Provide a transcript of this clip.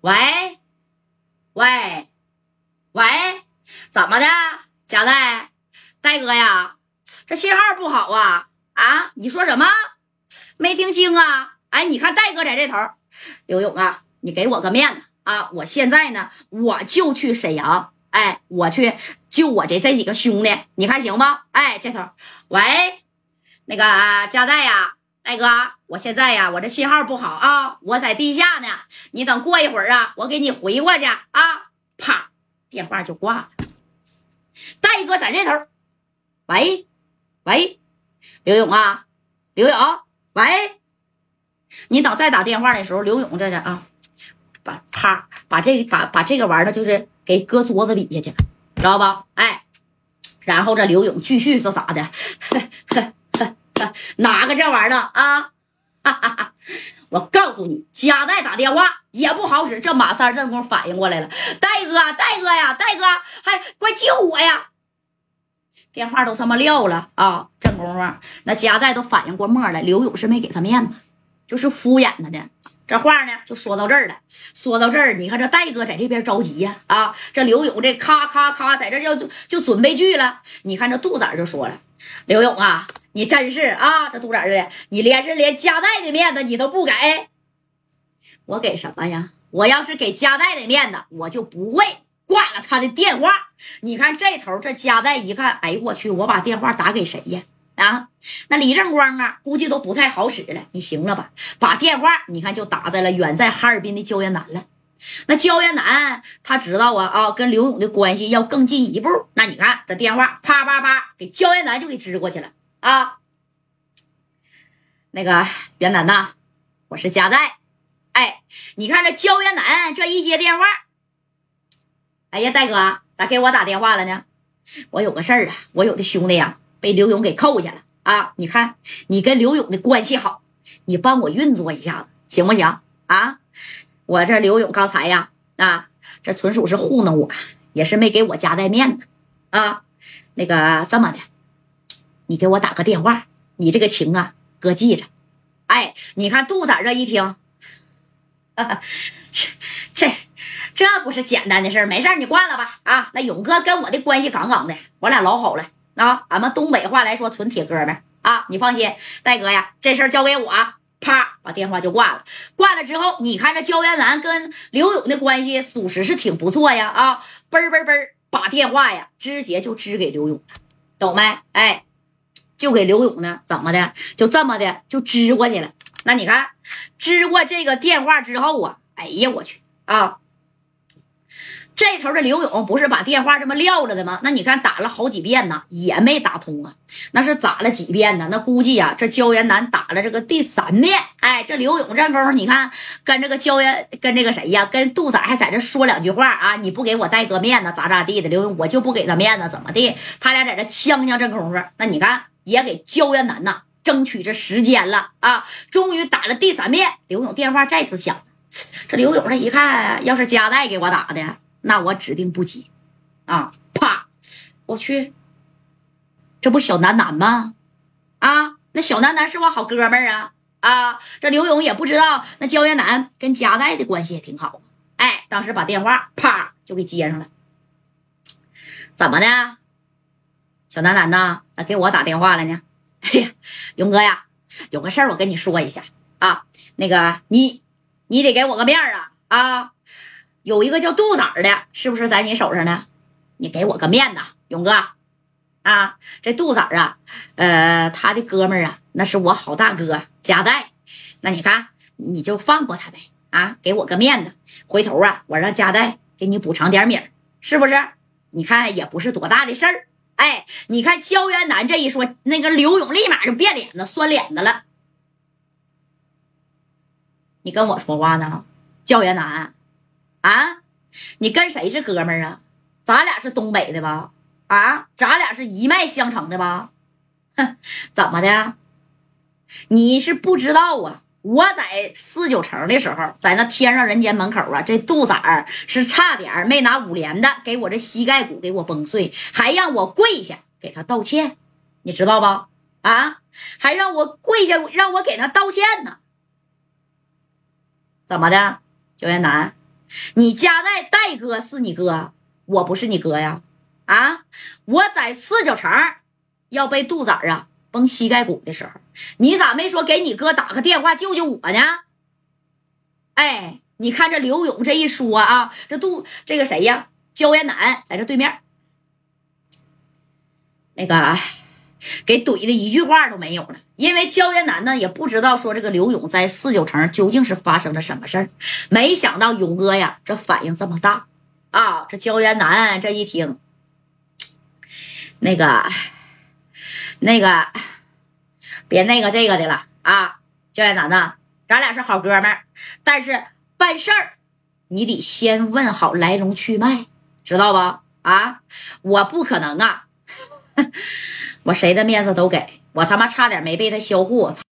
喂，喂，喂，怎么的，贾代，戴哥呀？这信号不好啊！啊，你说什么？没听清啊？哎，你看戴哥在这头，刘勇啊，你给我个面子啊！我现在呢，我就去沈阳，哎，我去救我这这几个兄弟，你看行不？哎，这头，喂，那个贾代呀。大哥，我现在呀，我这信号不好啊，我在地下呢。你等过一会儿啊，我给你回过去啊。啪，电话就挂了。大哥在这头，喂，喂，刘勇啊，刘勇，喂，你等再打电话的时候，刘勇这啊，把啪把这把把这个玩意儿就是给搁桌子底下去了，知道吧？哎，然后这刘勇继续是咋的？哪个这玩意儿啊？我告诉你，贾代打电话也不好使。这马三这功夫反应过来了，戴哥，戴哥呀，戴哥，还快救我呀！电话都他妈撂了啊！这功夫，那贾代都反应过墨了，刘勇是没给他面子，就是敷衍他的。这话呢，就说到这儿了。说到这儿，你看这戴哥在这边着急呀，啊，这刘勇这咔咔咔在这就就准备锯了。你看这杜子就说了，刘勇啊。你真是啊，这兔崽子的，你连是连加代的面子你都不给，我给什么呀？我要是给加代的面子，我就不会挂了他的电话。你看这头，这加代一看，哎我去，我把电话打给谁呀？啊，那李正光啊，估计都不太好使了。你行了吧？把电话你看就打在了远在哈尔滨的焦元南了。那焦元南他知道啊啊，跟刘勇的关系要更进一步。那你看这电话啪啪啪给焦元南就给支过去了。啊，那个袁楠呐，我是佳代。哎，你看这焦元南这一接电话，哎呀，戴哥咋给我打电话了呢？我有个事儿啊，我有的兄弟呀被刘勇给扣下了啊。你看你跟刘勇的关系好，你帮我运作一下子行不行啊？我这刘勇刚才呀啊，这纯属是糊弄我，也是没给我家带面子啊。那个这么的。你给我打个电话，你这个情啊，哥记着。哎，你看杜仔这一听，这这这不是简单的事儿，没事你挂了吧。啊，那勇哥跟我的关系杠杠的，我俩老好了啊。俺们东北话来说，纯铁哥们啊。你放心，戴哥呀，这事儿交给我。啪，把电话就挂了。挂了之后，你看这焦元南跟刘勇的关系，属实是挺不错呀。啊，嘣嘣嘣，把电话呀直接就支给刘勇了，懂没？哎。就给刘勇呢，怎么的？就这么的就支过去了。那你看，支过这个电话之后啊，哎呀，我去啊！这头的刘勇不是把电话这么撂着的吗？那你看打了好几遍呢，也没打通啊。那是打了几遍呢？那估计呀，这焦元南打了这个第三遍。哎，这刘勇这功夫，你看跟这个焦元，跟这个谁呀，跟杜仔还在这说两句话啊。你不给我戴哥面子，咋咋地的？刘勇我就不给他面子，怎么地？他俩在这呛呛这功夫，那你看。也给焦元南呐争取这时间了啊！终于打了第三遍，刘勇电话再次响。这刘勇这一看，要是加代给我打的，那我指定不接啊！啪！我去，这不小楠楠吗？啊，那小楠楠是我好哥们儿啊！啊，这刘勇也不知道那焦元楠跟佳代的关系也挺好。哎，当时把电话啪就给接上了。怎么的？小楠楠呐，咋给我打电话了呢？哎呀，勇哥呀，有个事儿我跟你说一下啊。那个你，你得给我个面儿啊啊！有一个叫杜仔的，是不是在你手上呢？你给我个面子，勇哥啊！这杜仔啊，呃，他的哥们儿啊，那是我好大哥贾代。那你看，你就放过他呗啊！给我个面子，回头啊，我让贾代给你补偿点米儿，是不是？你看也不是多大的事儿。哎，你看焦元南这一说，那个刘勇立马就变脸子、酸脸子了。你跟我说话呢，焦元南，啊，你跟谁是哥们儿啊？咱俩是东北的吧？啊，咱俩是一脉相承的吧？哼，怎么的？你是不知道啊？我在四九城的时候，在那天上人间门口啊，这杜仔是差点没拿五连的给我这膝盖骨给我崩碎，还让我跪下给他道歉，你知道吧？啊，还让我跪下让我给他道歉呢。怎么的，焦元南你家代戴哥是你哥，我不是你哥呀？啊！我在四九城要被杜仔啊崩膝盖骨的时候，你咋没说给你哥打个电话救救我呢？哎，你看这刘勇这一说啊，这杜这个谁呀？焦延南在这对面，那个给怼的一句话都没有了。因为焦元南呢也不知道说这个刘勇在四九城究竟是发生了什么事儿，没想到勇哥呀这反应这么大啊！这焦元南这一听。那个，那个，别那个这个的了啊！焦元南呐，咱俩是好哥们儿，但是办事儿你得先问好来龙去脉，知道不？啊，我不可能啊，我谁的面子都给，我他妈差点没被他销户。